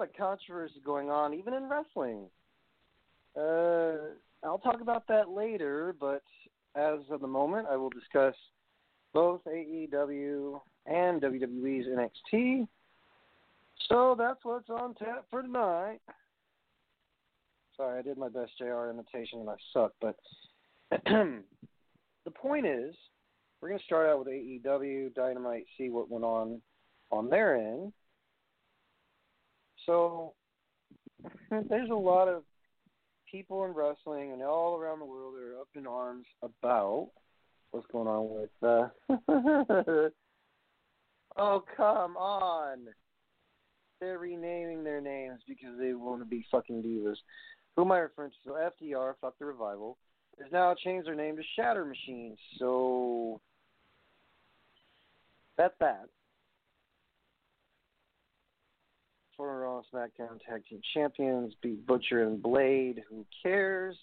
Lot of controversy going on, even in wrestling. Uh, I'll talk about that later, but as of the moment, I will discuss both AEW and WWE's NXT. So that's what's on tap for tonight. Sorry, I did my best JR imitation and I suck, but the point is, we're going to start out with AEW Dynamite, see what went on on their end. So there's a lot of people in wrestling and all around the world that are up in arms about what's going on with. Uh... oh come on! They're renaming their names because they want to be fucking divas. Who am I referring to? So FTR, fuck the revival, has now changed their name to Shatter Machine. So that's that. Former Raw SmackDown Tag Team Champions beat Butcher and Blade. Who cares?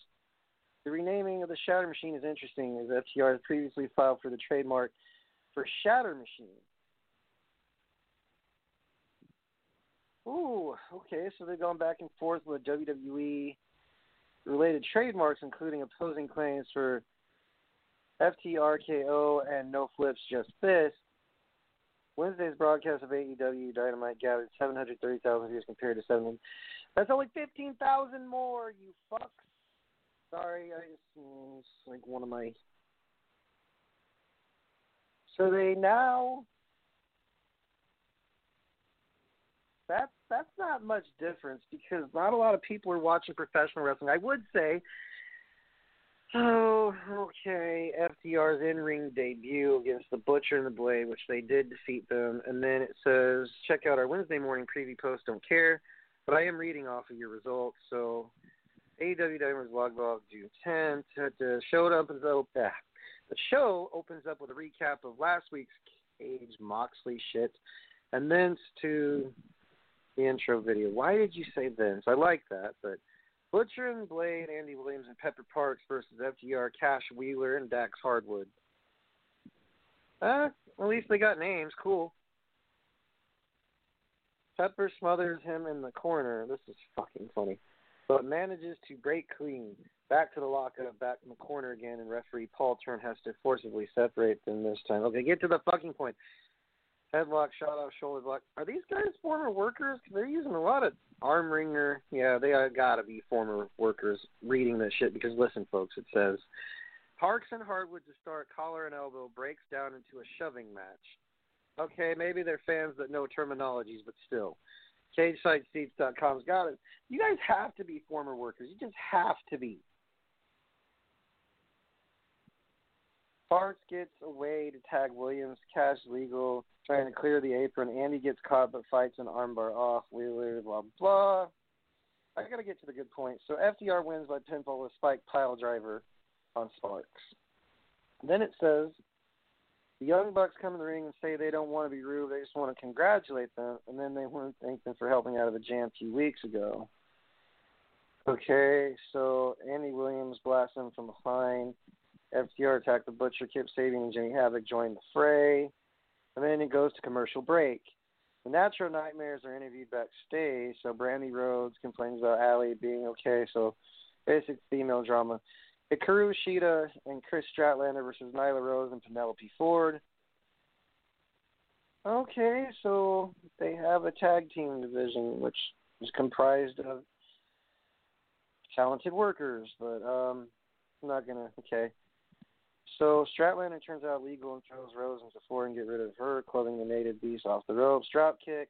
The renaming of the Shatter Machine is interesting, as FTR has previously filed for the trademark for Shatter Machine. Ooh, okay, so they've gone back and forth with WWE related trademarks, including opposing claims for FTRKO and No Flips Just Fist. Wednesday's broadcast of AEW Dynamite gathered 730,000 views compared to 7. That's only 15,000 more, you fucks. Sorry, I just mm, it's like one of my. So they now. That's that's not much difference because not a lot of people are watching professional wrestling. I would say Oh, okay. FTR's in ring debut against the Butcher and the Blade, which they did defeat them. And then it says, check out our Wednesday morning preview post. Don't care. But I am reading off of your results. So, AEW Dynamite's Log Log June 10th. The show opens up. Ah, the show opens up with a recap of last week's Cage Moxley shit, and then to the intro video. Why did you say Vince? I like that, but Butcher and Blade, Andy Williams, and Pepper Parks versus FTR, Cash Wheeler, and Dax Harwood. Uh, at least they got names. Cool. Pepper smothers him in the corner. This is fucking funny. But manages to break clean. Back to the lockup, back in the corner again, and referee Paul Turn has to forcibly separate them this time. Okay, get to the fucking point. Headlock, shot off, shoulder block. Are these guys former workers? they're using a lot of arm wringer. Yeah, they gotta be former workers reading this shit because listen, folks, it says Parks and Harwood to start collar and elbow breaks down into a shoving match. Okay, maybe they're fans that know terminologies, but still. CageSideSeats.com's got it. You guys have to be former workers. You just have to be. Parks gets away to tag Williams. Cash legal, trying to clear the apron. Andy gets caught but fights an armbar off. Wheeler, blah, blah. I got to get to the good point. So FTR wins by pinfall with Spike pile driver on Sparks. Then it says the Young Bucks come in the ring and say they don't want to be rude. They just want to congratulate them. And then they want to thank them for helping out of a jam a few weeks ago. Okay, so Andy Williams blasts him from behind. FTR attacked the Butcher, Kip Sabian, and Jimmy Havoc joined the fray. And then it goes to commercial break. The Natural Nightmares are interviewed backstage, so Brandi Rhodes complains about Allie being okay, so basic female drama. Hikaru Shida and Kris Statlander versus Nyla Rose and Penelope Ford. Okay, so they have a tag team division which is comprised of talented workers, but um I'm not gonna okay. So Statlander turns out legal and throws Rose into the floor and get rid of her, clubbing the native beast off the ropes. Drop kick.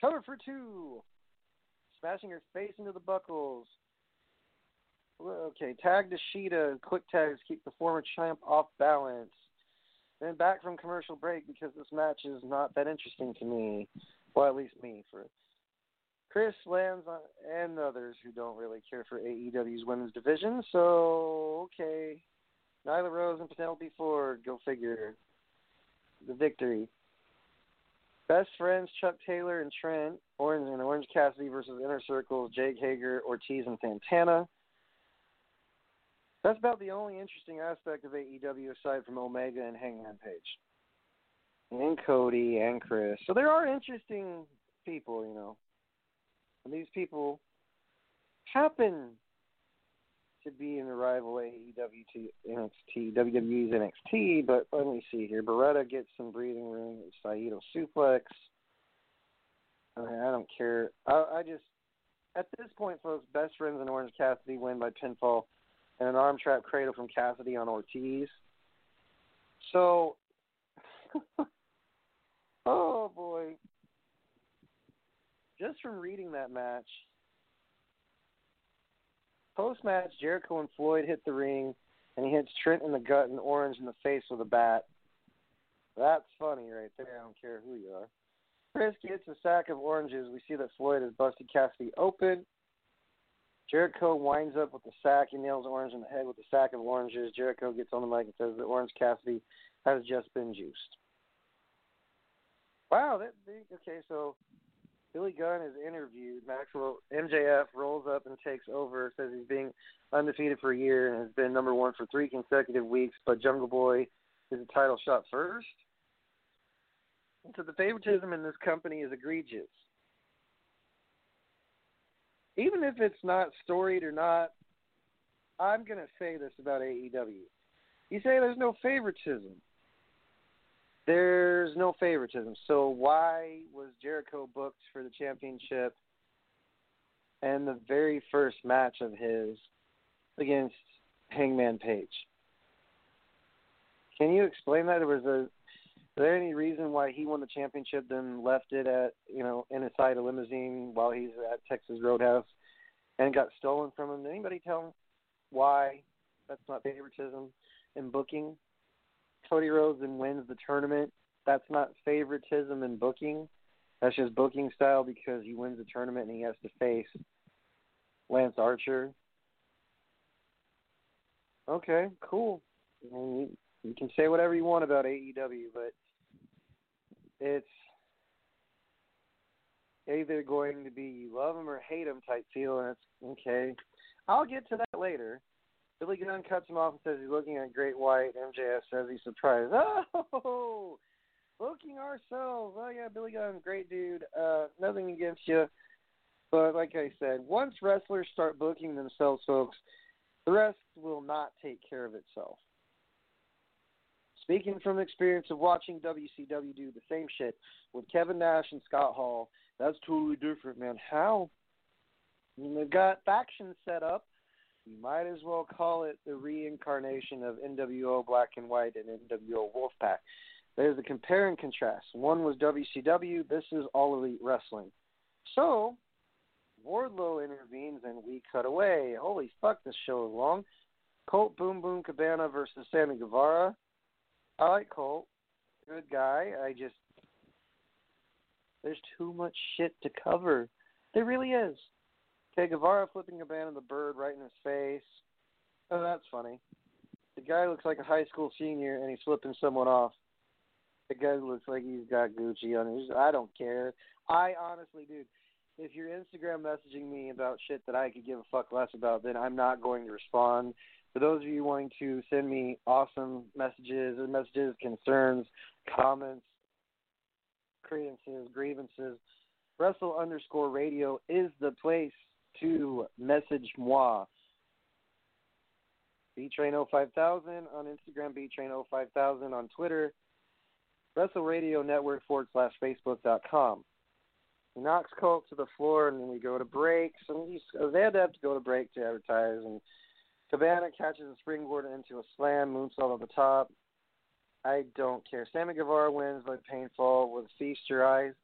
Cover for two. Smashing her face into the buckles. Okay, tag to Shida. Quick tags keep the former champ off balance. Then back from commercial break because this match is not that interesting to me. Well, at least me. For Chris lands on, and others who don't really care for AEW's women's division. So okay, Nyla Rose and Penelope Ford. Go figure. The victory. Best friends Chuck Taylor and Trent, Orange and Orange Cassidy versus Inner Circle, Jake Hager, Ortiz and Santana. That's about the only interesting aspect of AEW aside from Omega and Hangman Page. And Cody and Chris. So there are interesting people, you know. And these people happen to be in the rival AEW to NXT, WWE's NXT, but let me see here. Beretta gets some breathing room. with Saito suplex. I, mean, I don't care. I, I just, at this point, folks, best friends and Orange Cassidy win by pinfall and an arm trap cradle from Cassidy on Ortiz. So, oh boy. Just from reading that match, Post match, Jericho and Floyd hit the ring, and he hits Trent in the gut and Orange in the face with a bat. That's funny right there. I don't care who you are. Chris gets a sack of oranges. We see that Floyd has busted Cassidy open. Jericho winds up with the sack. He nails Orange in the head with the sack of oranges. Jericho gets on the mic and says that Orange Cassidy has just been juiced. Wow, that okay. So Billy Gunn is interviewed. Maxwell MJF rolls up and takes over. Says he's being undefeated for a year and has been number one for three consecutive weeks. But Jungle Boy is a title shot first. So the favoritism in this company is egregious. Even if it's not storied or not, I'm going to say this about AEW. You say there's no favoritism. There's no favoritism. So why was Jericho booked for the championship and the very first match of his against Hangman Page? Can you explain that? Was was there any reason why he won the championship, then left it at you know in inside a limousine while he's at Texas Roadhouse and got stolen from him? Did anybody tell him why that's not favoritism in booking? Cody Rhodes and wins the tournament, that's not favoritism in booking. That's just booking style because he wins the tournament and he has to face Lance Archer. Okay, cool. Mean, you, you can say whatever you want about AEW, but it's either going to be you love them or hate them type feel, and it's okay. I'll get to that later. Billy Gunn cuts him off and says he's looking at Great White. MJF says he's surprised. Oh, looking ourselves. Oh yeah, Billy Gunn, great dude. Uh, nothing against you, but like I said, once wrestlers start booking themselves, folks, the rest will not take care of itself. Speaking from experience of watching WCW do the same shit with Kevin Nash and Scott Hall, that's totally different, man. How? I mean, they've got factions set up you might as well call it the reincarnation of NWO Black and White and NWO Wolfpack. There's a compare and contrast. One was WCW, this is All Elite Wrestling. So, Wardlow intervenes and we cut away. Holy fuck, this show is long. Colt Boom Boom Cabana versus Sammy Guevara. I like Colt. Good guy. I just. There's too much shit to cover. There really is. Okay, Guevara flipping a band of the bird right in his face. Oh, that's funny. The guy looks like a high school senior and he's flipping someone off. The guy looks like he's got Gucci on him. I don't care. I honestly, dude, if you're Instagram messaging me about shit that I could give a fuck less about, then I'm not going to respond. For those of you wanting to send me awesome messages, messages, concerns, comments, credences, grievances, Wrestle underscore radio is the place to message moi. BTrain 05000 on Instagram, BTrain 05000 on Twitter. WrestleRadio Network forward slash Facebook dot com. He knocks Colt to the floor, and then we go to breaks. And he's, uh, they had to have to go to break to advertise. And Cabana catches a springboard into a slam, moonsault on the top. I don't care. Sammy Guevara wins by painfall with Feast Your Eyes.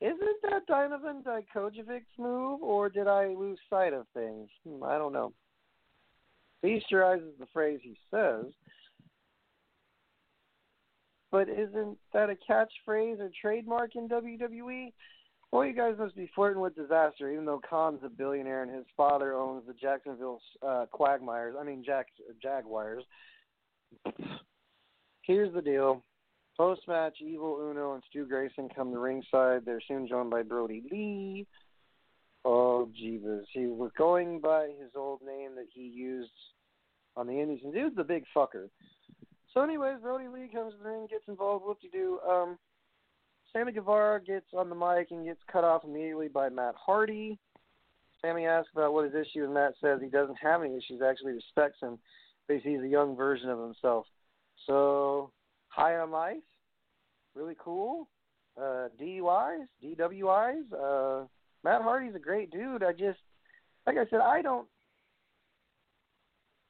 Isn't that Donovan Dikovic's move, or did I lose sight of things? Hmm, I don't know. Feast Your Eyes is the phrase he says. But isn't that a catchphrase or trademark in WWE? Well, you guys must be flirting with disaster, even though Khan's a billionaire and his father owns the Jacksonville uh, Quagmires. I mean, Jack Jaguars. Here's the deal. Post match, Evil Uno and Stu Grayson come to ringside. They're soon joined by Brodie Lee. Oh, Jeebus. He was going by his old name that he used on the Indies. And dude's a big fucker. So, anyways, Brodie Lee comes to the ring, gets involved. Whoop de doo. Um, Sammy Guevara gets on the mic and gets cut off immediately by Matt Hardy. Sammy asks about what his issue, and Matt says he doesn't have any issues. Actually, respects him, but he's a young version of himself. So, high on life, really cool. Uh, DUIs, DWIs. Uh, Matt Hardy's a great dude. I just, like I said, I don't.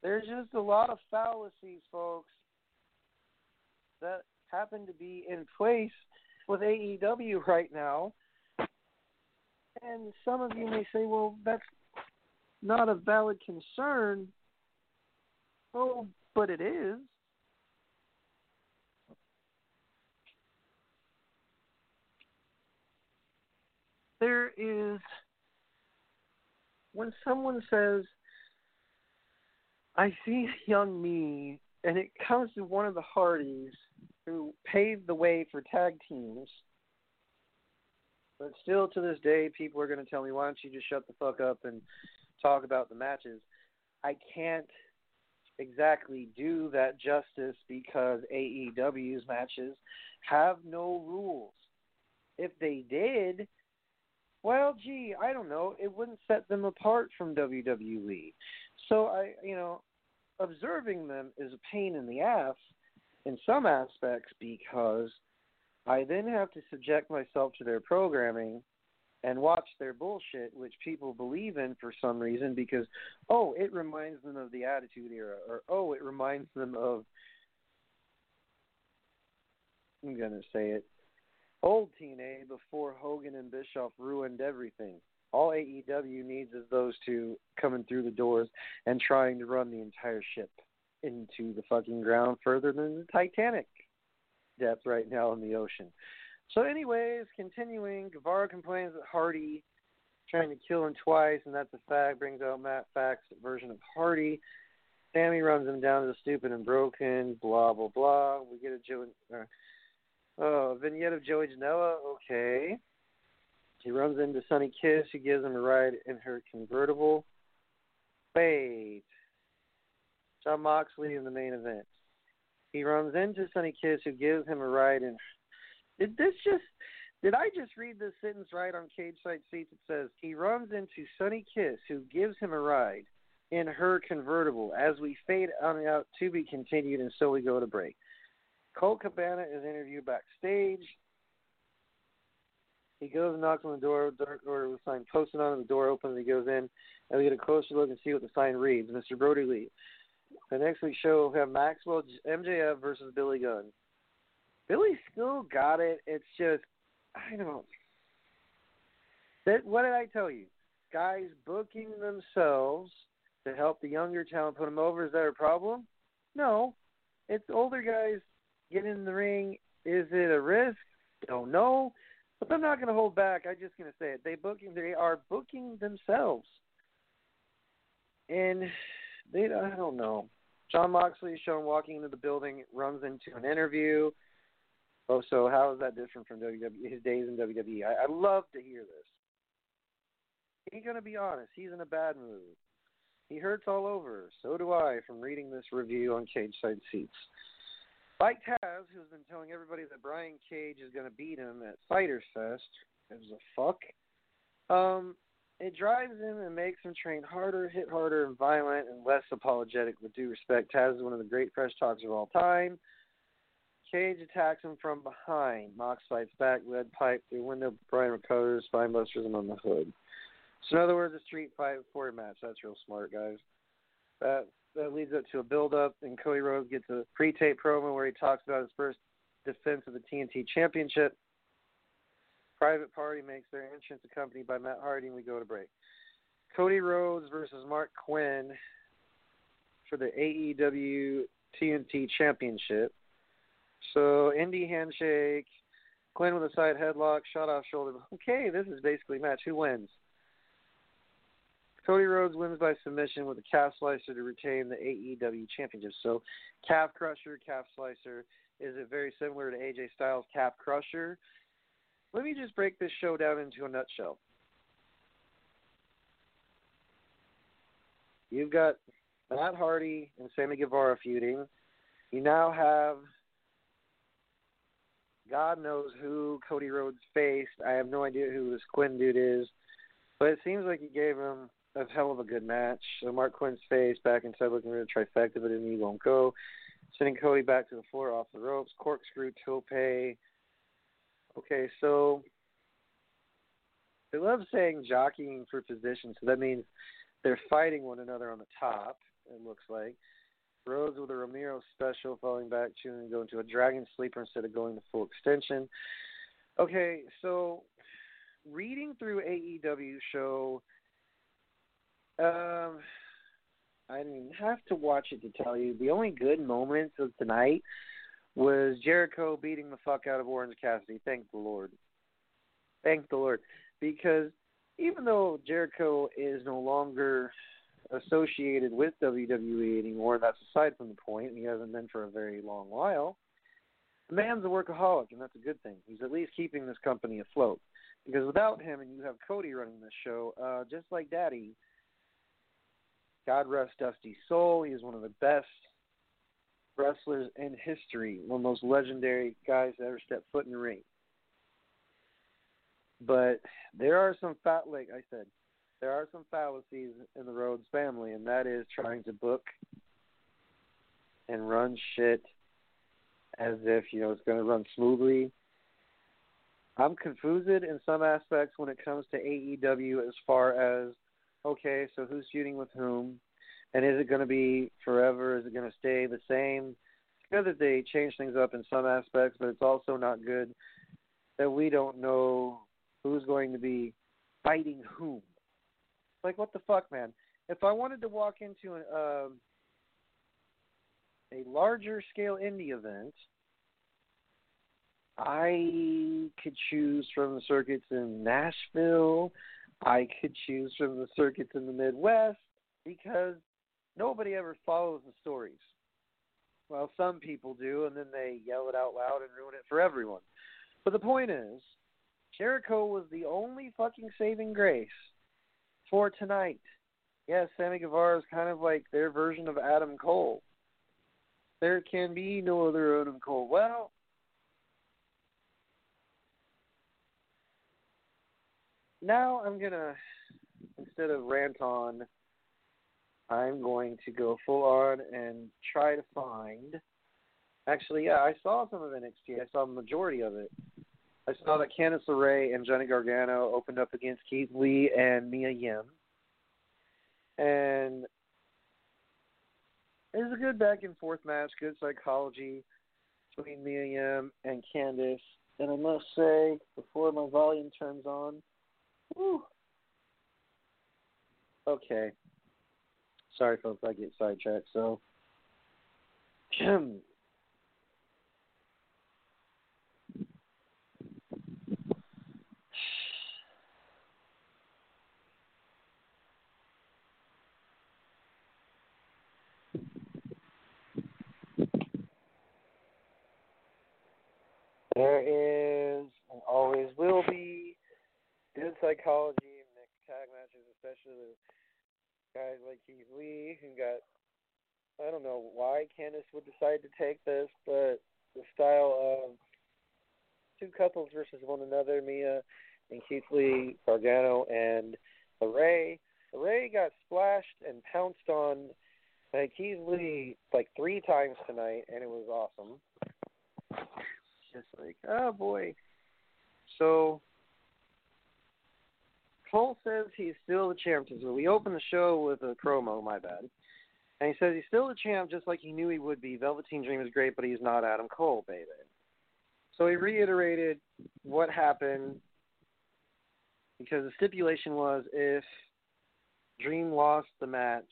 There's just a lot of fallacies, folks, that happen to be in place with AEW right now. And some of you may say, well, that's not a valid concern. Oh, but it is. There is, when someone says, I see young me, and it comes to one of the Hardys who paved the way for tag teams. But still, to this day, people are going to tell me, "Why don't you just shut the fuck up and talk about the matches?" I can't exactly do that justice because AEW's matches have no rules. If they did, well, gee, I don't know, it wouldn't set them apart from WWE. So I, you know, observing them is a pain in the ass in some aspects because I then have to subject myself to their programming and watch their bullshit, which people believe in for some reason because, oh, it reminds them of the Attitude Era, or oh, it reminds them of, I'm going to say it, old TNA before Hogan and Bischoff ruined everything. All AEW needs is those two coming through the doors and trying to run the entire ship into the fucking ground further than the Titanic depth right now in the ocean. So, anyways, continuing, Guevara complains that Hardy trying to kill him twice, and that's a fact. Brings out Matt Fack's version of Hardy. Sammy runs him down to the stupid and broken. Blah blah blah. We get a Joe, uh, oh, vignette of Joey Janela. Okay. He runs into Sonny Kiss, who gives him a ride in her convertible. Wait, Jon Moxley in the main event. He runs into Sonny Kiss, who gives him a ride. And did this just? Did I just read this sentence right on Cage Side Seats? It says he runs into Sonny Kiss, who gives him a ride in her convertible. As we fade on out to be continued, and so we go to break. Colt Cabana is interviewed backstage. He goes and knocks on the door. Dark Order with sign posted on it. The door opens. He goes in, and we get a closer look and see what the sign reads. Mr. Brodie Lee. The next week's show have Maxwell MJF versus Billy Gunn. Billy still got it. It's just I don't. That what did I tell you? Guys booking themselves to help the younger talent put them over. Is that a problem? No, it's older guys getting in the ring. Is it a risk? Don't know, but I'm not going to hold back. I'm just going to say it. They booking. They are booking themselves, and they. I don't know. Jon Moxley is shown walking into the building, runs into an interview. Oh, so how is that different from WWE? His days in WWE. I, I love to hear this. He's gonna be honest. He's in a bad mood. He hurts all over. So do I from reading this review on Cage Side Seats. Like Taz, who's been telling everybody that Brian Cage is going to beat him at Fighters Fest, as a fuck. Um, it drives him and makes him train harder, hit harder, and violent, and less apologetic. With due respect, Taz is one of the great fresh talks of all time. Cage attacks him from behind. Mox fights back, lead pipe through window. Brian recovers, spinebusters him on the hood. So in other words, a street fight before a match. That's real smart, guys. That that leads up to a build up, and Cody Rhodes gets a pre-tape promo where he talks about his first defense of the TNT Championship. Private Party makes their entrance, accompanied by Matt Hardy, and we go to break. Cody Rhodes versus Marq Quen for the AEW TNT Championship. So indie handshake, Quen with a side headlock, shot off shoulder. Okay, this is basically match. Who wins? Cody Rhodes wins by submission with a calf slicer to retain the AEW Championship. So, calf crusher, calf slicer. Is it very similar to AJ Styles' calf crusher? Let me just break this show down into a nutshell. You've got Matt Hardy and Sammy Guevara feuding. You now have God knows who Cody Rhodes faced. I have no idea who this Quen dude is, but it seems like he gave him a hell of a good match. So Marq Quen's face back inside looking at a trifecta, but he won't go. Sending Cody back to the floor off the ropes. Corkscrew tope. Okay, so they love saying jockeying for position, so that means they're fighting one another on the top, it looks like. Rhodes with a Romero special, falling back to and going to a dragon sleeper instead of going to full extension. Okay, so reading through AEW show um, I didn't have to watch it to tell you. The only good moments of tonight was Jericho beating the fuck out of Orange Cassidy. Thank the Lord. Thank the Lord. Because even though Jericho is no longer associated with WWE anymore, that's aside from the point. He hasn't been for a very long while. The man's a workaholic, and that's a good thing. He's at least keeping this company afloat. Because without him, and you have Cody running this show, uh, just like Daddy, God rest Dusty's soul. He is one of the best wrestlers in history, one of the most legendary guys to ever step foot in the ring. But there are some fat, like I said, there are some fallacies in the Rhodes family, and that is trying to book and run shit as if you know it's going to run smoothly. I'm confused in some aspects when it comes to AEW as far as okay, so who's feuding with whom, and is it going to be forever? Is it going to stay the same? It's good that they change things up in some aspects, but it's also not good that we don't know who's going to be fighting whom. Like what the fuck, man? If I wanted to walk into a, um, a larger scale indie event, I could choose from the circuits in Nashville, I could choose from the circuits in the Midwest because nobody ever follows the stories. Well, some people do, and then they yell it out loud and ruin it for everyone. But the point is, Jericho was the only fucking saving grace for tonight. Yes, Sammy Guevara is kind of like their version of Adam Cole. There can be no other Adam Cole. Well, now I'm gonna instead of rant on, I'm going to go full on and try to find. Actually, yeah, I saw some of NXT. I saw a majority of it. I saw that Candice LeRae and Johnny Gargano opened up against Keith Lee and Mia Yim, and it was a good back and forth match. Good psychology between Mia Yim and Candice. And I must say, before my volume turns on, Whew. Okay. Sorry, folks, I get sidetracked. So, there is and always will be good psychology in the tag matches, especially the guys like Keith Lee who got I don't know why Candice would decide to take this, but the style of two couples versus one another, Mia and Keith Lee, Gargano and Ray. Ray got splashed and pounced on by Keith Lee like three times tonight, and it was awesome. Just like, oh boy. So Cole says he's still the champ. So we opened the show with a promo, my bad. And he says he's still the champ just like he knew he would be. Velveteen Dream is great, but he's not Adam Cole, baby. So he reiterated what happened because the stipulation was if Dream lost the match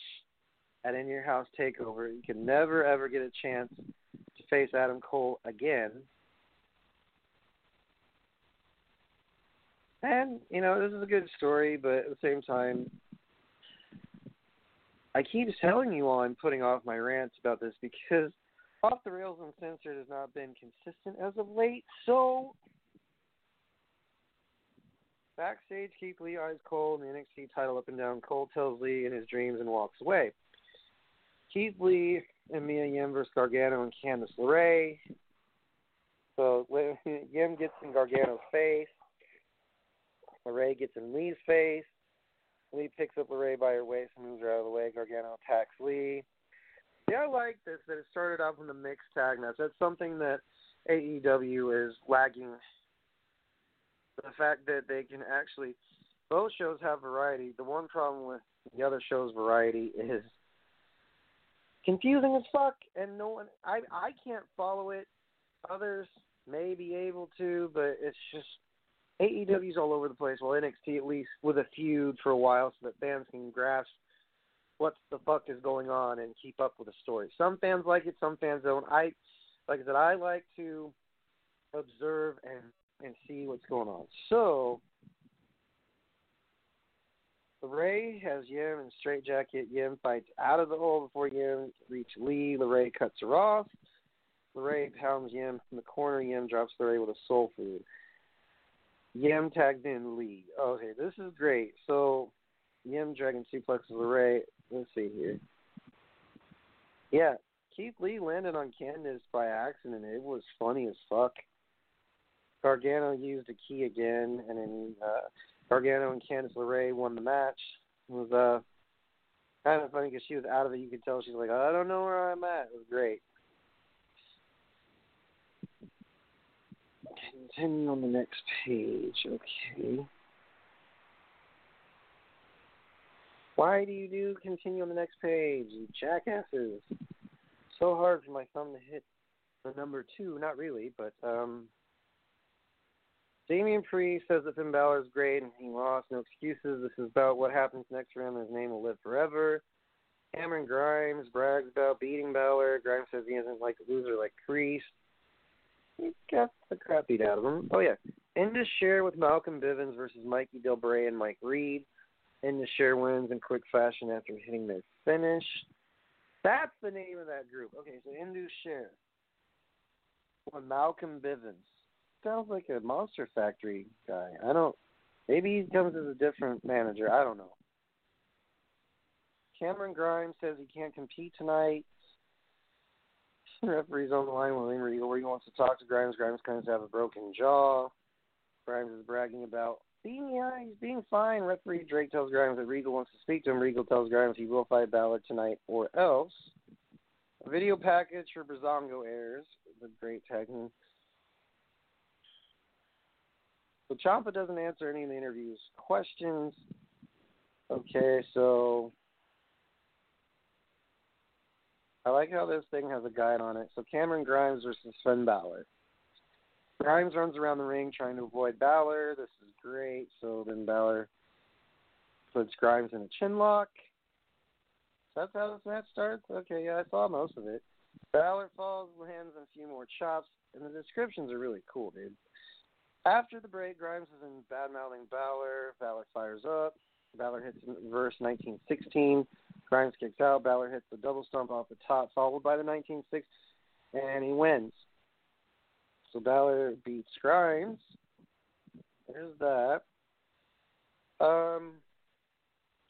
at In Your House Takeover, he could never ever get a chance to face Adam Cole again. And, you know, this is a good story, but at the same time, I keep telling you I'm putting off my rants about this because Off the Rails and censored has not been consistent as of late. So, backstage, Keith Lee eyes Cole and the NXT title up and down. Cole tells Lee in his dreams and walks away. Keith Lee and Mia Yim versus Gargano and Candice LeRae. So Yim gets in Gargano's face. LeRae gets in Lee's face. Lee picks up LeRae by her waist and moves her out of the way. Gargano attacks Lee. Yeah, I like this that it started off with the mixed tag match. That's something that AEW is lagging. The fact that they can actually, both shows have variety. The one problem with the other show's variety is confusing as fuck, and no one. I I can't follow it. Others may be able to, but it's just AEW's all over the place. Well, NXT at least with a feud for a while, so that fans can grasp what the fuck is going on and keep up with the story. Some fans like it, some fans don't. I, like I said, I like to observe and and see what's going on. So LeRae has Yim in straight jacket. Yim fights out of the hole before Yim reaches Lee. LeRae cuts her off. LeRae pounds Yim from the corner. Yim drops LeRae with a soul food. Yim tagged in Lee. Okay, this is great. So Yim Dragon suplexes LeRae. Let's see here. Yeah, Keith Lee landed on Candice by accident. It was funny as fuck. Gargano used a key again, and then uh, Gargano and Candice LeRae won the match. It was uh, kind of funny because she was out of it. You could tell she's like, I don't know where I'm at. It was great. Continue on the next page. Okay. Why do you do continue on the next page, you jackasses? So hard for my thumb to hit the number two. Not really, but um, Damian Priest says that Finn Balor is great and he lost. No excuses. This is about what happens next for him. His name will live forever. Cameron Grimes brags about beating Balor. Grimes says he isn't like a loser like Priest. He got the crap beat out of him. Oh yeah. Indus Sher with Malcolm Bivens versus Mikey Del Bray and Mike Reed. Indus Sher wins in quick fashion after hitting their finish. That's the name of that group. Okay, so Indus Sher With Malcolm Bivens sounds like a Monster Factory guy. I don't. Maybe he comes as a different manager. I don't know. Cameron Grimes says he can't compete tonight. Referee's on the line with Regal he wants to talk to Grimes. Grimes claims to have a broken jaw. Grimes is bragging about being yeah, he's being fine. Referee Drake tells Grimes that Regal wants to speak to him. Regal tells Grimes he will fight Balor tonight or else. A video package for Breezango airs. The great team. So Ciampa doesn't answer any of the interviews questions. Okay, so I like how this thing has a guide on it. So Cameron Grimes versus Finn Balor. Grimes runs around the ring trying to avoid Balor. This is great. So then Balor puts Grimes in a chin lock. That's how this match starts? Okay, yeah, I saw most of it. Balor falls, lands a few more chops, and the descriptions are really cool, dude. After the break, Grimes is in bad mouthing Balor. Balor fires up. Balor hits verse 1916. Grimes kicks out. Balor hits the double stomp off the top, followed by the 196, and he wins. So Balor beats Grimes. There's that. Um,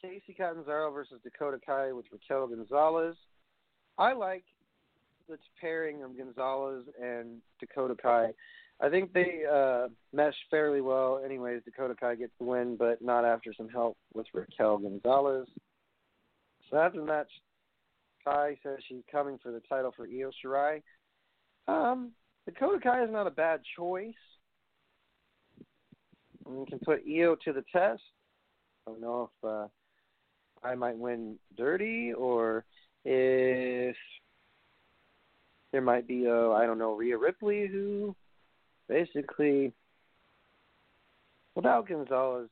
Kacy Catanzaro versus Dakota Kai with Raquel Gonzalez. I like the pairing of Gonzalez and Dakota Kai. I think they uh, mesh fairly well. Anyways, Dakota Kai gets the win, but not after some help with Raquel Gonzalez. So after the match, Kai says she's coming for the title for Io Shirai. Um, Dakota Kai is not a bad choice. We can put Io to the test. I don't know if uh, I might win dirty or if there might be a I don't know Rhea Ripley who basically without Gonzalez,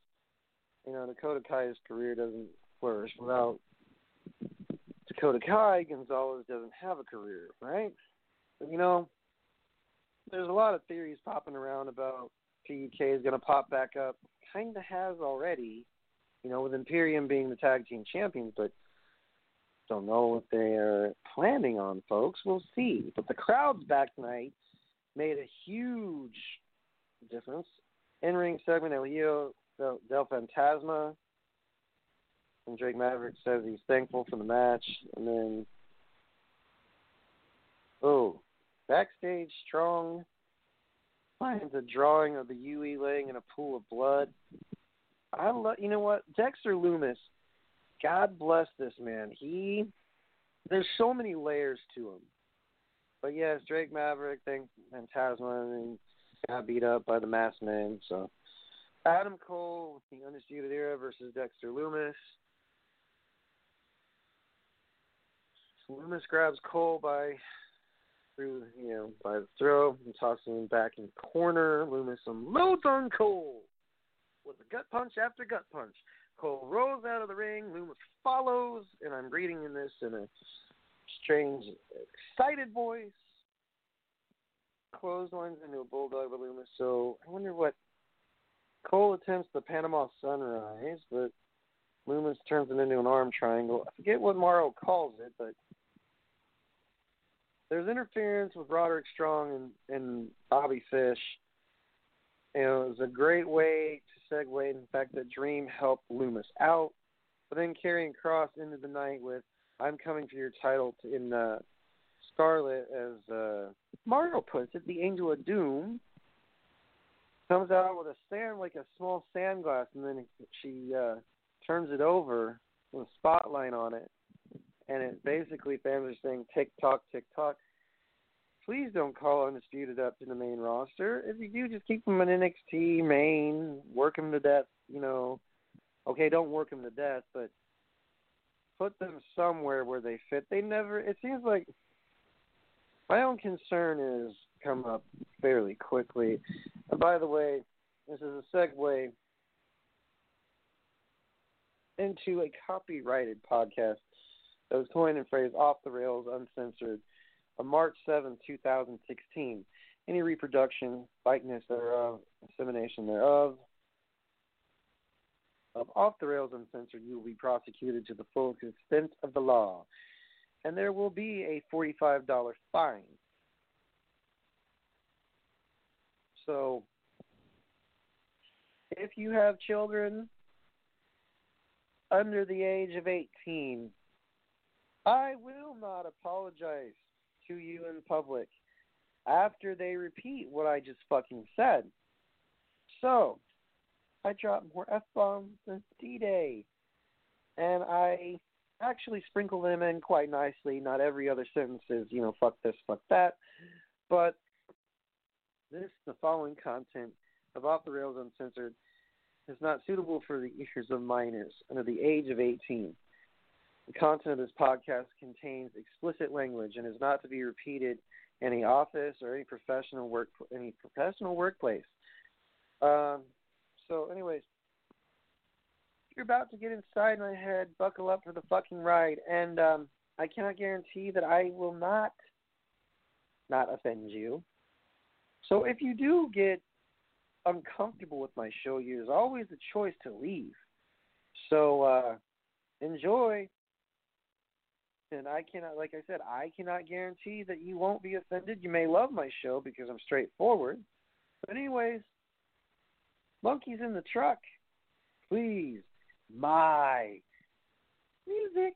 you know Dakota Kai's career doesn't flourish. Without Dakota Kai, Gonzalez doesn't have a career, right? But, you know, there's a lot of theories popping around about PK is going to pop back up. Kind of has already, you know, with Imperium being the tag team champions, but don't know what they're planning on, folks. We'll see. But the crowds back tonight made a huge difference. In ring segment, Elio Del, Del Fantasma and Drake Maverick says he's thankful for the match. And then, oh, backstage, Strong finds a drawing of the UE laying in a pool of blood. I love, you know what, Dexter Lumis. God bless this man. He, there's so many layers to him. But yes, Drake Maverick, thank Fantasma, and got beat up by the Masked Man. So Adam Cole, the Undisputed Era versus Dexter Lumis. Lumis grabs Cole by through you know by the throw and tosses him back in the corner. Lumis unloads on Cole with a gut punch after gut punch. Cole rolls out of the ring. Lumis follows, and I'm reading in this in a strange, excited voice. Clotheslines into a bulldog with Lumis. So I wonder what Cole attempts the Panama Sunrise, but Lumis turns it into an arm triangle. I forget what Mauro calls it, but there's interference with Roderick Strong and, and Bobby Fish. And it was a great way to segue in fact that Dream helped Lumis out, but then Karrion Kross into the night with "I'm coming for your title" in uh, Scarlett, as uh, Mario puts it, the Angel of Doom comes out with a sand like a small sand glass, and then she uh, turns it over with a spotlight on it, and it basically fans are saying tick tock, tick tock. Please don't call Undisputed up to the main roster. If you do, just keep them in NXT main, work them to death. You know, okay, don't work them to death, but put them somewhere where they fit. They never. It seems like my own concern is come up fairly quickly. And by the way, this is a segue into a copyrighted podcast that was coined and phrased off the rails, uncensored, on March 7, 2016. Any reproduction, likeness thereof, dissemination thereof, of off the rails uncensored, you will be prosecuted to the full extent of the law, and there will be a $45 fine. So, if you have children under the age of 18, I will not apologize to you in public after they repeat what I just fucking said. So, I drop more F bombs than D Day. And I actually sprinkle them in quite nicely. Not every other sentence is, you know, fuck this, fuck that. But this, the following content of Off the Rails Uncensored, is not suitable for the ears of minors under the age of 18. The content of this podcast contains explicit language and is not to be repeated in any office or any professional work any professional workplace. Um, so, anyways, you're about to get inside my head. Buckle up for the fucking ride, and um, I cannot guarantee that I will not not offend you. So, if you do get uncomfortable with my show, there's always a choice to leave. So, uh, enjoy and I cannot, like I said, I cannot guarantee that you won't be offended. You may love my show because I'm straightforward. But, anyways, monkeys in the truck, please, my music.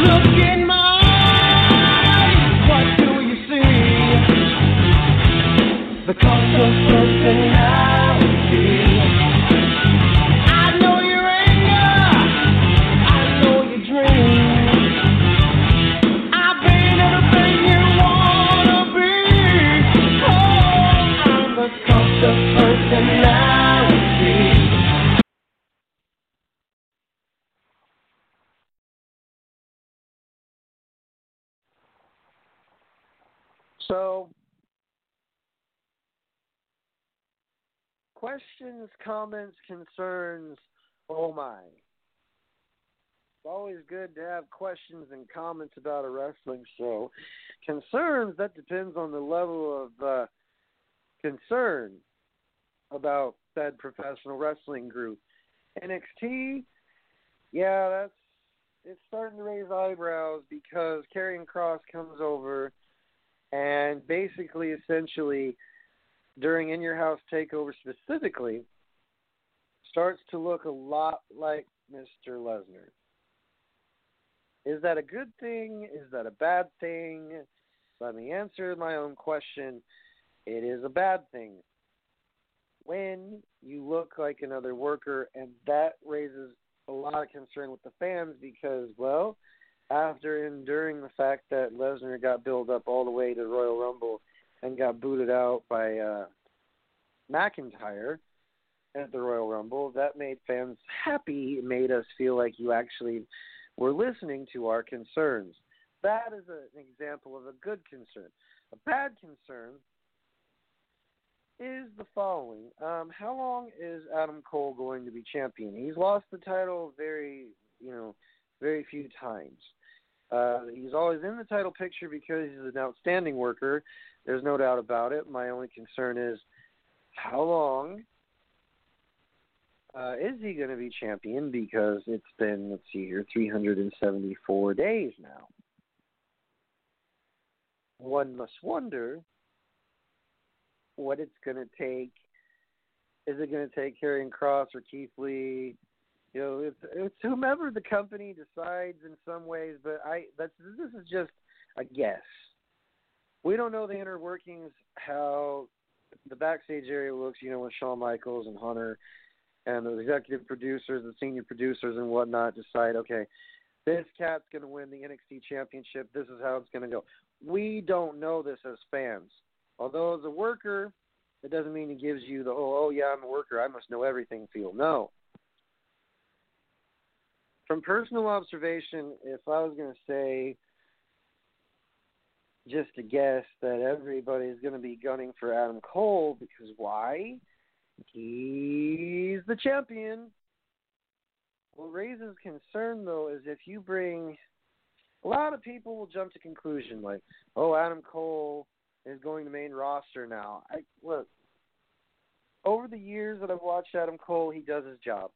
Look in my eyes, what do you see? The cost of personality. So, questions, comments, concerns. Oh my. It's always good to have questions and comments about a wrestling show. Concerns, that depends on the level of uh, concern about said professional wrestling group. NXT, yeah, that's it's starting to raise eyebrows because Karrion Kross comes over and basically, essentially, during In Your House Takeover specifically, starts to look a lot like Mr. Lesnar. Is that a good thing? Is that a bad thing? Let me answer my own question. It is a bad thing. When you look like another worker, and that raises a lot of concern with the fans because, well, after enduring the fact that Lesnar got built up all the way to Royal Rumble and got booted out by uh, McIntyre at the Royal Rumble, that made fans happy. It made us feel like you actually were listening to our concerns. That is a, an example of a good concern. A bad concern is the following. Um, how long is Adam Cole going to be champion? He's lost the title very, you know, very few times. Uh, he's always in the title picture because he's an outstanding worker. There's no doubt about it. My only concern is how long uh, is he going to be champion? Because it's been, let's see here, 374 days now. One must wonder what it's going to take. Is it going to take Karrion Kross or Keith Lee? You know, it's it's whomever the company decides in some ways, but I that's this is just a guess. We don't know the inner workings how the backstage area looks. You know, when Shawn Michaels and Hunter and the executive producers, the senior producers, and whatnot decide, okay, this cat's going to win the NXT championship. This is how it's going to go. We don't know this as fans. Although as a worker, it doesn't mean it gives you the oh oh yeah I'm a worker I must know everything feel. No. From personal observation, if I was going to say just a guess that everybody is going to be gunning for Adam Cole because why? He's the champion. What raises concern though is if you bring a lot of people will jump to conclusion like, oh, Adam Cole is going to main roster now. I look over the years that I've watched Adam Cole, he does his job.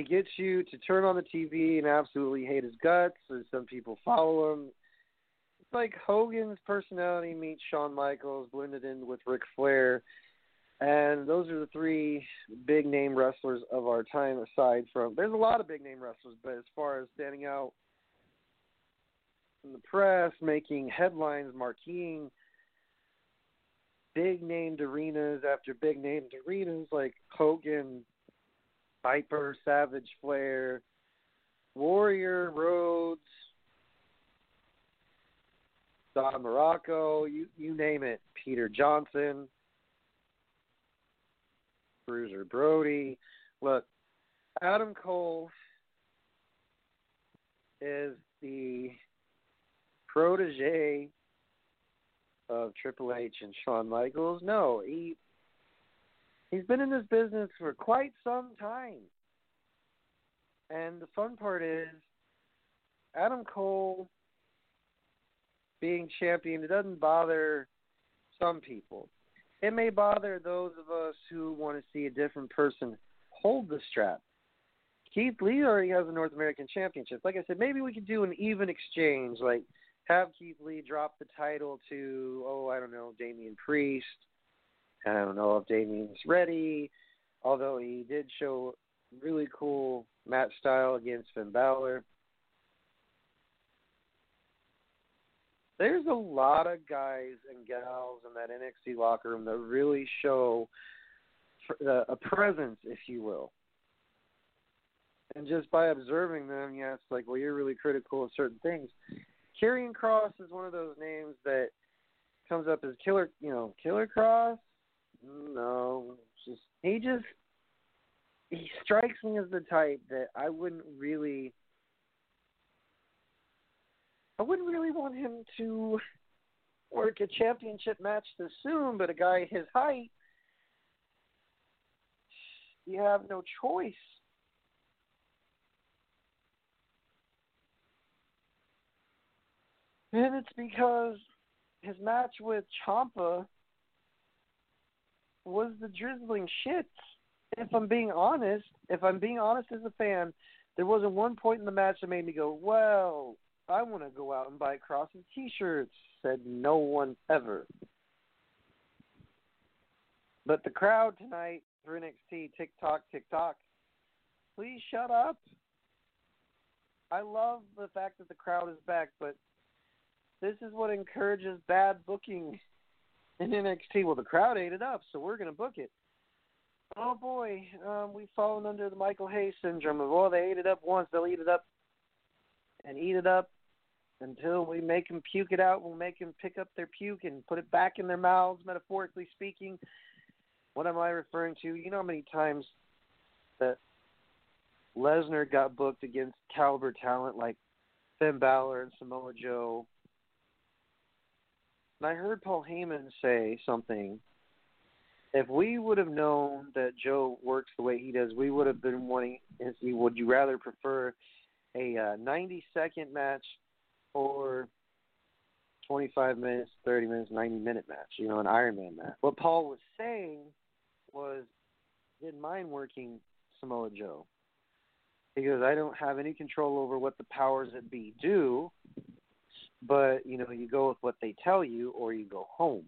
He gets you to turn on the TV and absolutely hate his guts, and some people follow him. It's like Hogan's personality meets Shawn Michaels blended in with Ric Flair. And those are the three big name wrestlers of our time aside from there's a lot of big name wrestlers, but as far as standing out in the press, making headlines, marqueeing big named arenas after big named arenas like Hogan, Piper, Savage Flair, Warrior, Rhodes, Don Muraco, you you name it, Peter Johnson, Bruiser Brody. Look, Adam Cole is the protege of Triple H and Shawn Michaels. No, he he's been in this business for quite some time. And the fun part is Adam Cole being champion, it doesn't bother some people. It may bother those of us who want to see a different person hold the strap. Keith Lee already has a North American Championship. Like I said, maybe we could do an even exchange, like have Keith Lee drop the title to, oh, I don't know, Damian Priest. I don't know if Damian's ready, although he did show really cool match style against Finn Balor. There's a lot of guys and gals in that NXT locker room that really show uh, a presence, if you will. And just by observing them, yes, like, well, you're really critical of certain things. Karrion Kross is one of those names that comes up as Killer, you know, Killer Kross. No, just he just he strikes me as the type that I wouldn't really I wouldn't really want him to work a championship match this soon, but a guy his height, you have no choice. And it's because his match with Ciampa was the drizzling shits. If I'm being honest, if I'm being honest as a fan, there wasn't one point in the match that made me go, "Well, I want to go out and buy Kross's T-shirts." Said no one ever. But the crowd tonight for NXT, TikTok, TikTok, please shut up. I love the fact that the crowd is back, but this is what encourages bad booking in NXT. Well, the crowd ate it up, so we're going to book it. Oh boy, um, we've fallen under the Michael Hayes syndrome of, oh, they ate it up once, they'll eat it up and eat it up until we make them puke it out. We'll make them pick up their puke and put it back in their mouths, metaphorically speaking. What am I referring to? You know how many times that Lesnar got booked against caliber talent like Finn Balor and Samoa Joe and I heard Paul Heyman say something. If we would have known that Joe works the way he does, we would have been wanting. He Would you rather prefer a uh, 90 second match or 25 minutes, 30 minutes, 90 minute match? You know, an Iron Man match. What Paul was saying was, didn't mind working Samoa Joe. He goes, I don't have any control over what the powers that be do but you know you go with what they tell you or you go home.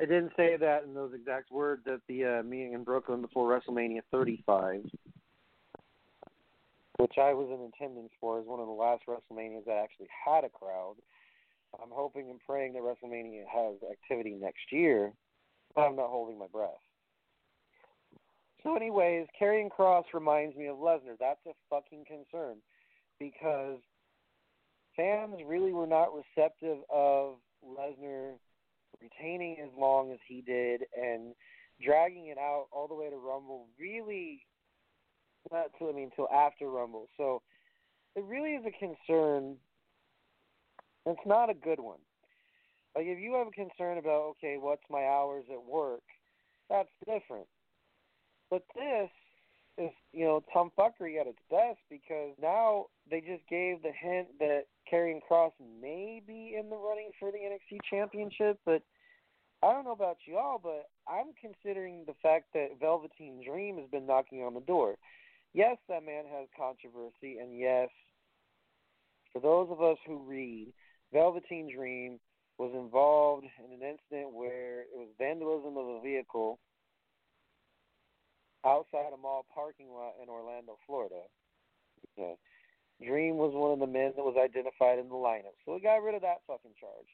It didn't say that in those exact words at the uh, meeting in Brooklyn before WrestleMania 35, which I was in attendance for as one of the last WrestleManias that actually had a crowd. I'm hoping and praying that WrestleMania has activity next year, but I'm not holding my breath. So, anyways, Karrion Kross reminds me of Lesnar. That's a fucking concern because fans really were not receptive of Lesnar retaining as long as he did and dragging it out all the way to Rumble. Really, not till I mean till after Rumble. So it really is a concern. It's not a good one. Like if you have a concern about okay, what's my hours at work, that's different. But this is you know Tom fuckery at its best because now they just gave the hint that Karrion Kross may be in the running for the NXT Championship, but I don't know about y'all, but I'm considering the fact that Velveteen Dream has been knocking on the door. Yes, that man has controversy, and yes, for those of us who read, Velveteen Dream was involved in an incident where it was vandalism of a vehicle outside a mall parking lot in Orlando, Florida. Yeah. Dream was one of the men that was identified in the lineup. So we got rid of that fucking charge.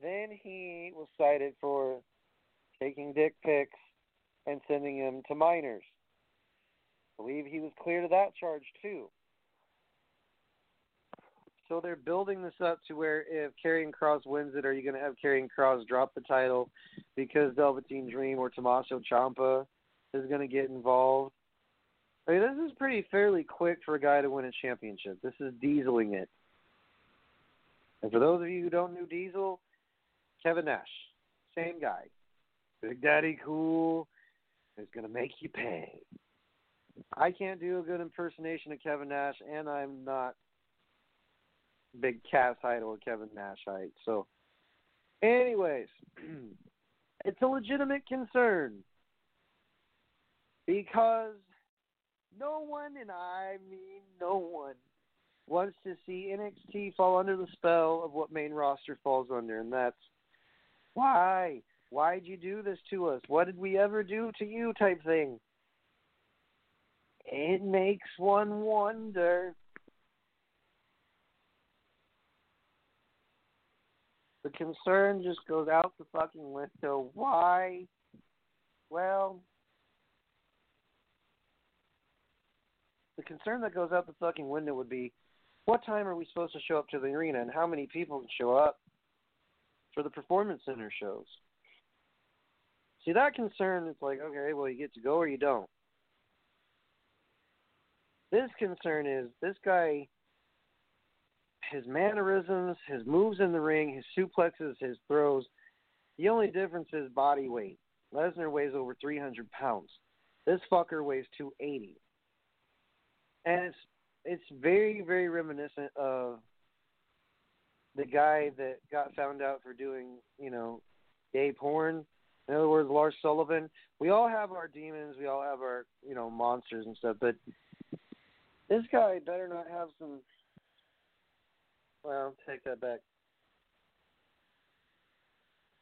Then he was cited for taking dick pics and sending them to minors. I believe he was cleared of that charge too. So they're building this up to where if Karrion Kross wins it, are you going to have Karrion Kross drop the title because Velveteen Dream or Tommaso Ciampa is going to get involved? I mean, this is pretty fairly quick for a guy to win a championship. This is dieseling it. And for those of you who don't know Diesel, Kevin Nash, same guy. Big Daddy Cool is going to make you pay. I can't do a good impersonation of Kevin Nash, and I'm not big Cass height or Kevin Nash height. So, anyways, it's a legitimate concern because no one, and I mean no one, wants to see NXT fall under the spell of what main roster falls under, and that's why. Why'd you do this to us? What did we ever do to you? Type thing. It makes one wonder. The concern just goes out the fucking window. Why? Well, the concern that goes out the fucking window would be what time are we supposed to show up to the arena and how many people can show up for the performance center shows. See that concern it's like, okay, well you get to go or you don't. This concern is this guy his mannerisms, his moves in the ring, his suplexes, his throws. The only difference is body weight. Lesnar weighs over 300 pounds. This fucker weighs 280. And it's it's very very reminiscent of the guy that got found out for doing, you know, gay porn. In other words, Lars Sullivan. We all have our demons, we all have our, you know, monsters and stuff, but this guy better not have some well, take that back.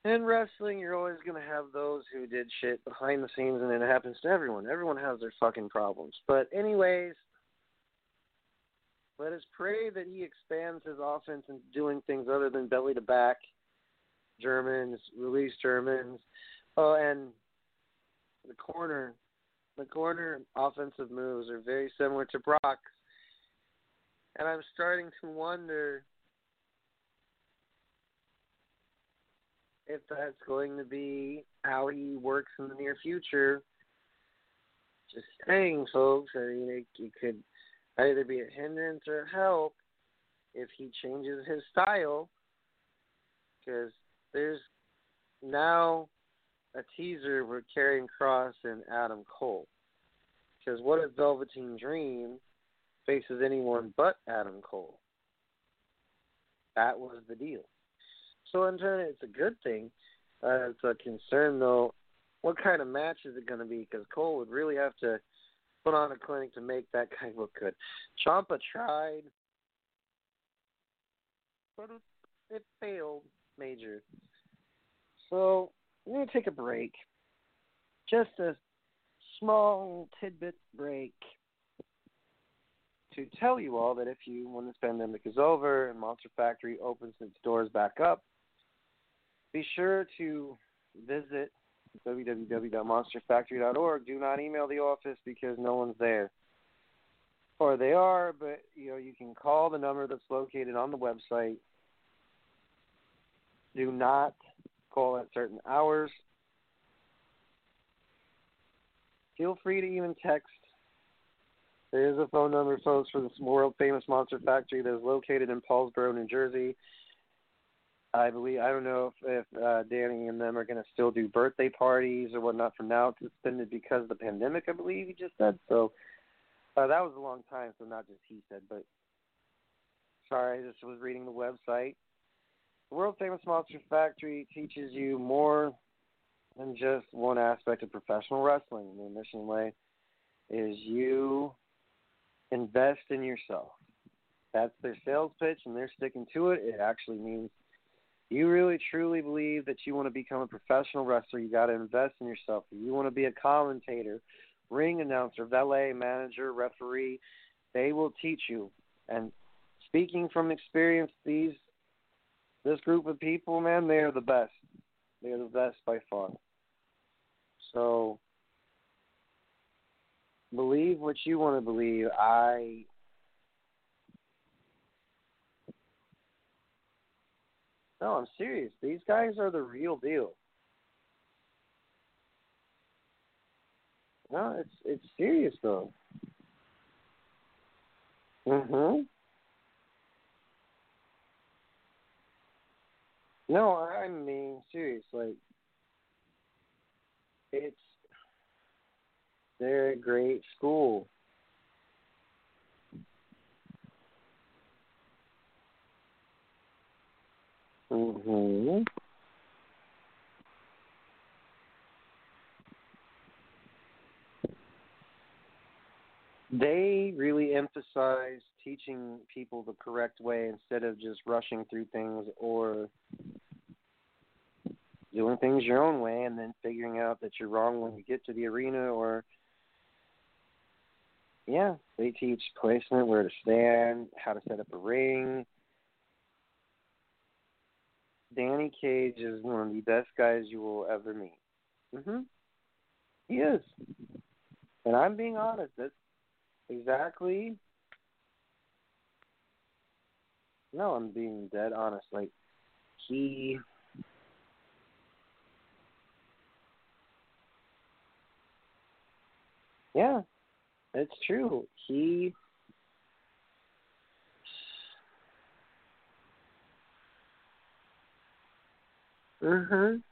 In wrestling, you're always going to have those who did shit behind the scenes, and it happens to everyone. Everyone has their fucking problems. But, anyways, let us pray that he expands his offense into doing things other than belly to back, Germans, release Germans. Oh, and the corner, the corner offensive moves are very similar to Brock's. And I'm starting to wonder if that's going to be how he works in the near future. Just saying, folks. I mean, it, it could either be a hindrance or help if he changes his style. Because there's now a teaser with Karrion Kross and Adam Cole. Because what if Velveteen Dream faces anyone but Adam Cole? That was the deal. So in turn, it's a good thing. Uh, it's a concern, though. What kind of match is it going to be? Because Cole would really have to put on a clinic to make that guy look good. Ciampa tried, but it, failed major. So I'm to take a break. Just a small tidbit break to tell you all that if you, when this pandemic is over and Monster Factory opens its doors back up, be sure to visit www.monsterfactory.org. Do not email the office because no one's there. Or they are, but you know you can call the number that's located on the website. Do not call at certain hours. Feel free to even text. There is a phone number, folks, for this world famous Monster Factory that is located in Paulsboro, New Jersey. I believe I don't know if, if uh, Danny and them are going to still do birthday parties or whatnot. For now, it's suspended because of the pandemic. I believe he just said so. Uh, that was a long time, so not just he said, but sorry, I just was reading the website. The world famous Monster Factory teaches you more than just one aspect of professional wrestling. The mission way is you invest in yourself. That's their sales pitch, and they're sticking to it. It actually means you really truly believe that you want to become a professional wrestler, you got to invest in yourself. If you want to be a commentator, ring announcer, valet, manager, referee, they will teach you. And speaking from experience, these this group of people, man, they are the best. They are the best by far. So believe what you want to believe. I No, I'm serious. These guys are the real deal. No, it's it's serious though. Mhm. No, I mean serious. Like it's they're a great school. Mm-hmm. They really emphasize teaching people the correct way instead of just rushing through things or doing things your own way and then figuring out that you're wrong when you get to the arena or yeah, they teach placement, where to stand, how to set up a ring, Danny Cage is one of the best guys you will ever meet. Mhm. He is. And I'm being honest. That's exactly. No, I'm being dead honest. Like he. Yeah, it's true. He Mhm.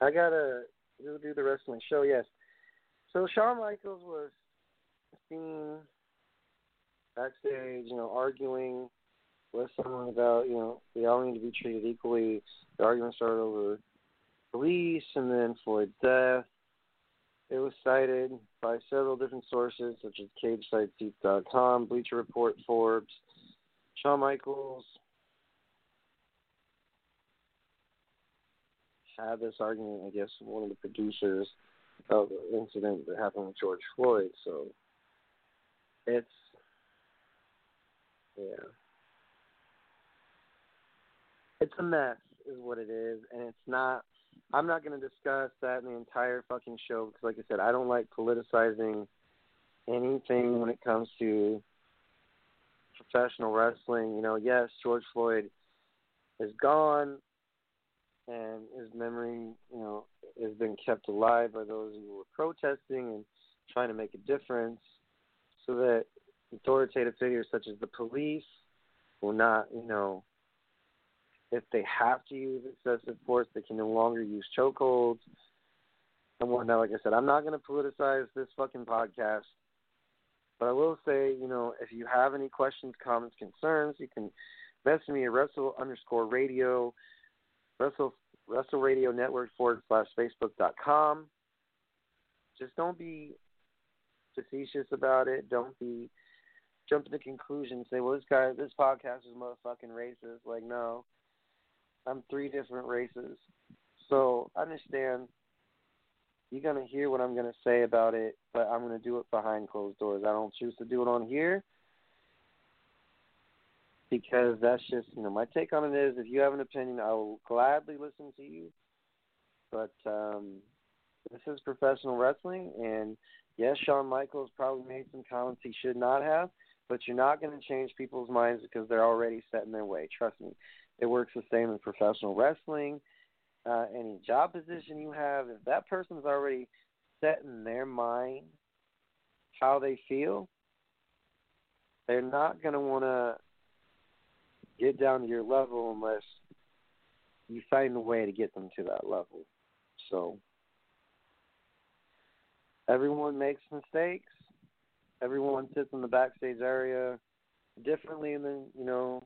I gotta do the wrestling show. Yes. So Shawn Michaels was seen backstage, you know, arguing with someone about, you know, they all need to be treated equally. The argument started over police and then Floyd's death. It was cited by several different sources, such as CageSideSeats.com, Bleacher Report, Forbes. Shawn Michaels had this argument, I guess, with one of the producers of the incident that happened with George Floyd. So it's, yeah. It's a mess, is what it is, and it's not. I'm not going to discuss that in the entire fucking show because, like I said, I don't like politicizing anything when it comes to professional wrestling. You know, yes, George Floyd is gone, and his memory, you know, has been kept alive by those who were protesting and trying to make a difference, so that authoritative figures such as the police will not, you know, if they have to use excessive force, they can no longer use chokeholds and whatnot. Like I said, I'm not going to politicize this fucking podcast, but I will say, you know, if you have any questions, comments, concerns, you can message me at Wrestle underscore Radio, Wrestle Wrestle Radio Network forward slash Facebook dot com. Just don't be facetious about it. Don't be jumping to conclusions. Say, well, this guy, this podcast is motherfucking racist. Like, no, I'm three different races. So understand you're gonna hear what I'm gonna say about it, but I'm gonna do it behind closed doors. I don't choose to do it on here because that's just you know my take on it is if you have an opinion, I will gladly listen to you. But um, this is professional wrestling, and yes, Shawn Michaels probably made some comments he should not have, but you're not going to change people's minds because they're already set in their way. Trust me. It works the same in professional wrestling. Uh, any job position you have, if that person's already set in their mind how they feel, they're not going to want to get down to your level unless you find a way to get them to that level. So everyone makes mistakes. Everyone sits in the backstage area differently than you know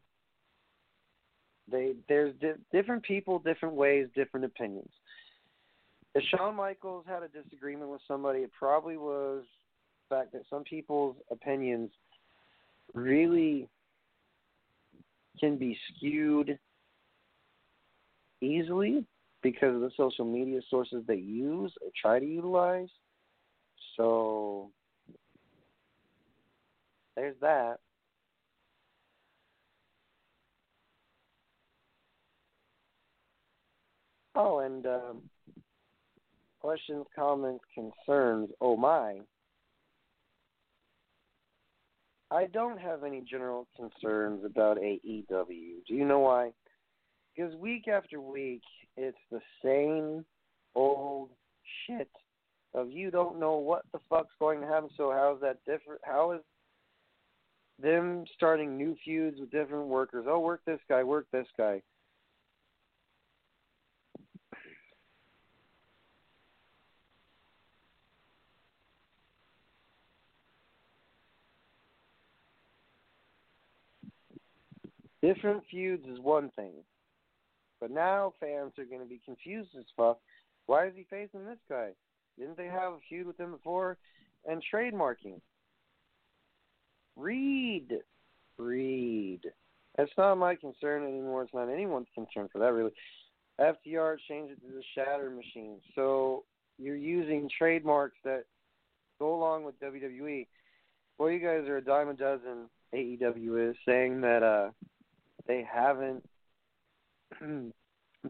they there's di- different people, different ways, different opinions. If Shawn Michaels had a disagreement with somebody, it probably was the fact that some people's opinions really can be skewed easily because of the social media sources they use or try to utilize. So there's that. Oh, and um, questions, comments, concerns. Oh my. I don't have any general concerns about AEW. Do you know why? Because week after week, it's the same old shit of you don't know what the fuck's going to happen. So how is that different? How is them starting new feuds with different workers? Oh, work this guy, work this guy. Different feuds is one thing. But now fans are going to be confused as fuck. Why is he facing this guy? Didn't they have a feud with him before? And trademarking. Read. Read. That's not my concern anymore. It's not anyone's concern for that, really. FTR changed it to the Shatter Machine. So you're using trademarks that go along with WWE. Well, you guys are a dime a dozen, AEW is, saying that uh, they haven't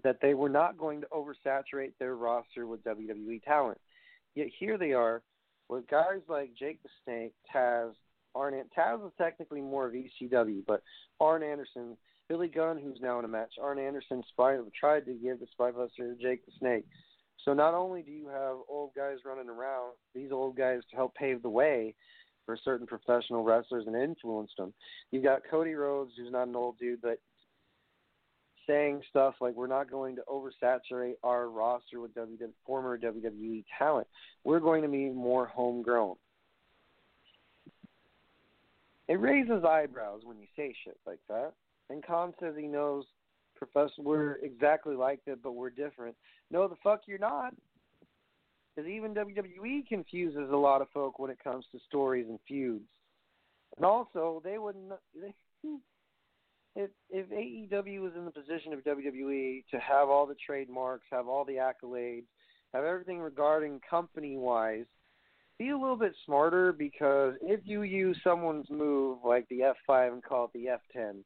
that they were not going to oversaturate their roster with WWE talent. Yet here they are with guys like Jake the Snake, Taz, Arn. Taz is technically more of ECW, but Arn Anderson, Billy Gunn, who's now in a match. Arn Anderson spy, tried to give the Spinebuster to Jake the Snake. So not only do you have old guys running around, these old guys to help pave the way for certain professional wrestlers and influenced them. You've got Cody Rhodes, who's not an old dude, but saying stuff like we're not going to oversaturate our roster with WWE, former WWE talent. We're going to be more homegrown. It raises eyebrows when you say shit like that. And Khan says he knows Professor we're exactly like that, but we're different. No, the fuck you're not. Because even WWE confuses a lot of folk when it comes to stories and feuds. And also, they wouldn't. They, if if AEW was in the position of WWE to have all the trademarks, have all the accolades, have everything regarding company wise, be a little bit smarter because if you use someone's move like the F5 and call it the F10,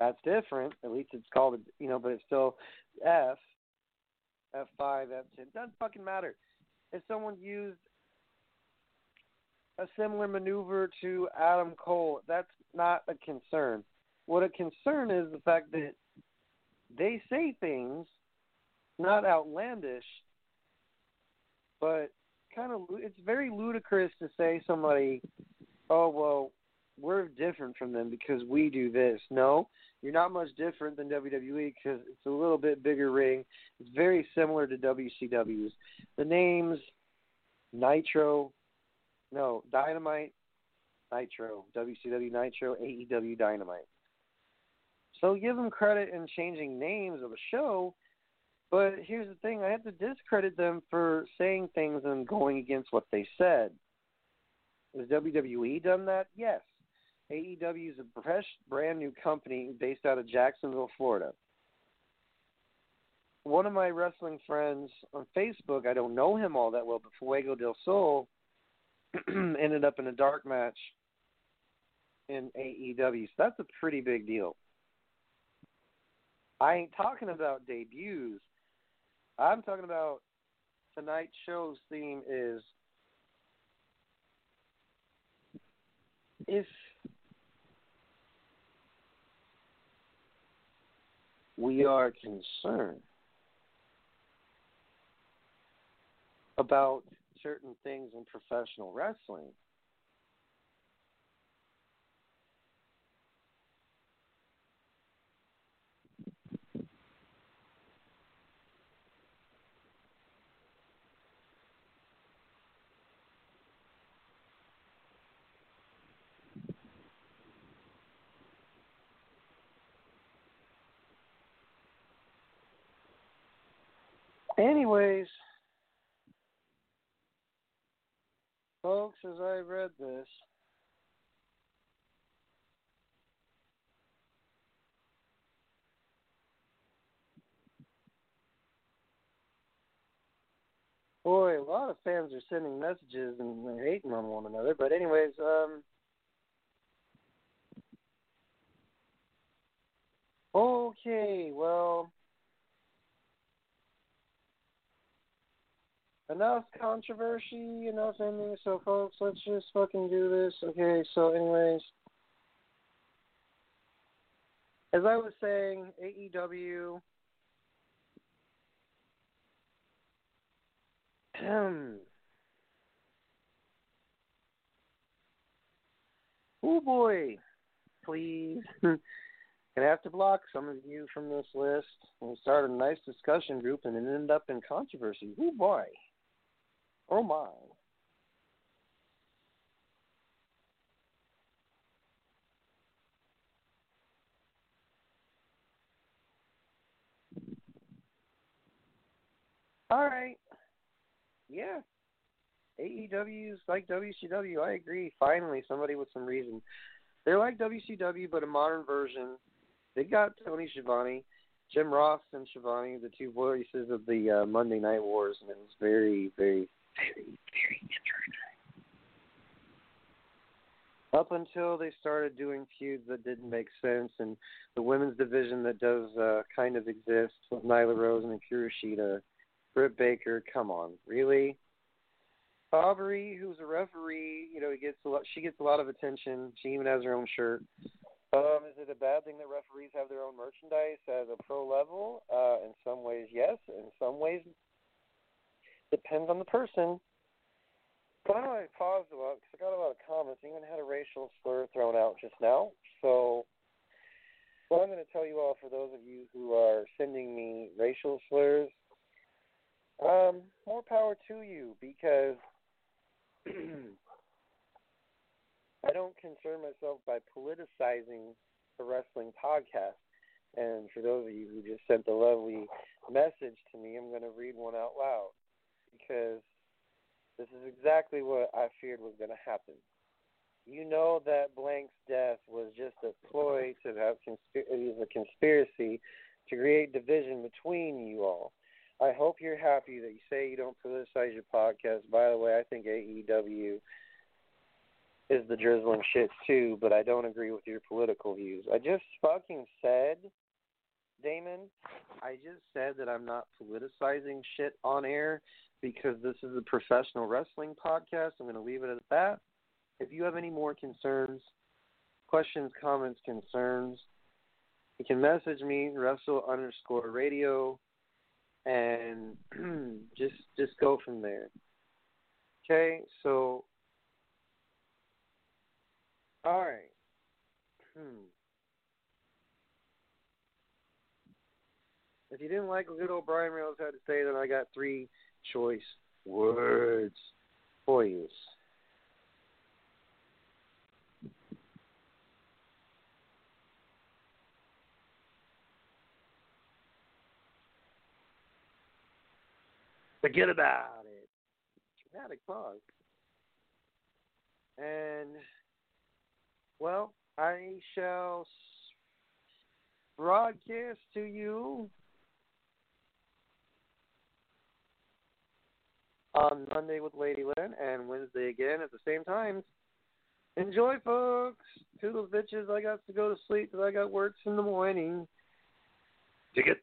that's different. At least it's called, you know, but it's still F, F5, F10. It doesn't fucking matter. If someone used a similar maneuver to Adam Cole, that's not a concern. What a concern is the fact that they say things not outlandish, but kind of it's very ludicrous to say somebody, oh well, we're different from them because we do this. No, you're not much different than WWE because it's a little bit bigger ring. It's very similar to WCW's. The names Nitro, no Dynamite, Nitro, WCW Nitro, AEW Dynamite. So give them credit in changing names of a show, but here's the thing: I have to discredit them for saying things and going against what they said. Has WWE done that? Yes. AEW is a fresh, brand new company based out of Jacksonville, Florida. One of my wrestling friends on Facebook, I don't know him all that well, but Fuego del Sol ended up in a dark match in AEW. So that's a pretty big deal. I ain't talking about debuts. I'm talking about tonight's show's theme is if we are concerned about certain things in professional wrestling, Anyways, folks, as I read this, boy, a lot of fans are sending messages and they're hating on one another. But anyways, um, okay, well. Enough controversy, enough ending. So, folks, let's just fucking do this. Okay, so, anyways, as I was saying, AEW. oh boy, please. Gonna have to block some of you from this list. We'll start a nice discussion group and end up in controversy. Oh boy. Oh my. All right. Yeah. AEW's like WCW. I agree. Finally, somebody with some reason. They're like WCW, but a modern version. They got Tony Schiavone, Jim Ross, and Schiavone, the two voices of the uh, Monday Night Wars, and it was very, very very, very interesting. Up until they started doing feuds that didn't make sense, and the women's division that does uh, kind of exist with Nyla Rose and Kuroshita, Britt Baker, come on, really? Aubrey, who's a referee, you know, he gets a lot. She gets a lot of attention. She even has her own shirt. Um, is it a bad thing that referees have their own merchandise at a pro level? Uh, in some ways, yes. In some ways, depends on the person. But I I paused a lot because I got a lot of comments. I even had a racial slur thrown out just now. So what I'm going to tell you all for those of you who are sending me racial slurs, um, more power to you because I don't concern myself by politicizing the wrestling podcast. And for those of you who just sent the lovely message to me, I'm going to read one out loud because this is exactly what I feared was going to happen. You know that Blank's death was just a ploy to have a conspiracy to create division between you all. I hope you're happy that you say you don't politicize your podcast. By the way, I think AEW is the drizzling shit too, but I don't agree with your political views. I just fucking said, Damon, I just said that I'm not politicizing shit on air because this is a professional wrestling podcast. I'm going to leave it at that. If you have any more concerns, questions, comments, concerns, you can message me, wrestle underscore radio, and just just go from there. Okay, so all right. Hmm. If you didn't like what good old Brian Reynolds had to say, then I got three choice words for you. Forget about it. Dramatic pause. And, well, I shall broadcast to you on Monday with Lady Lynn and Wednesday again at the same times. Enjoy, folks. Toodles bitches. I got to go to sleep because I got works in the morning. It.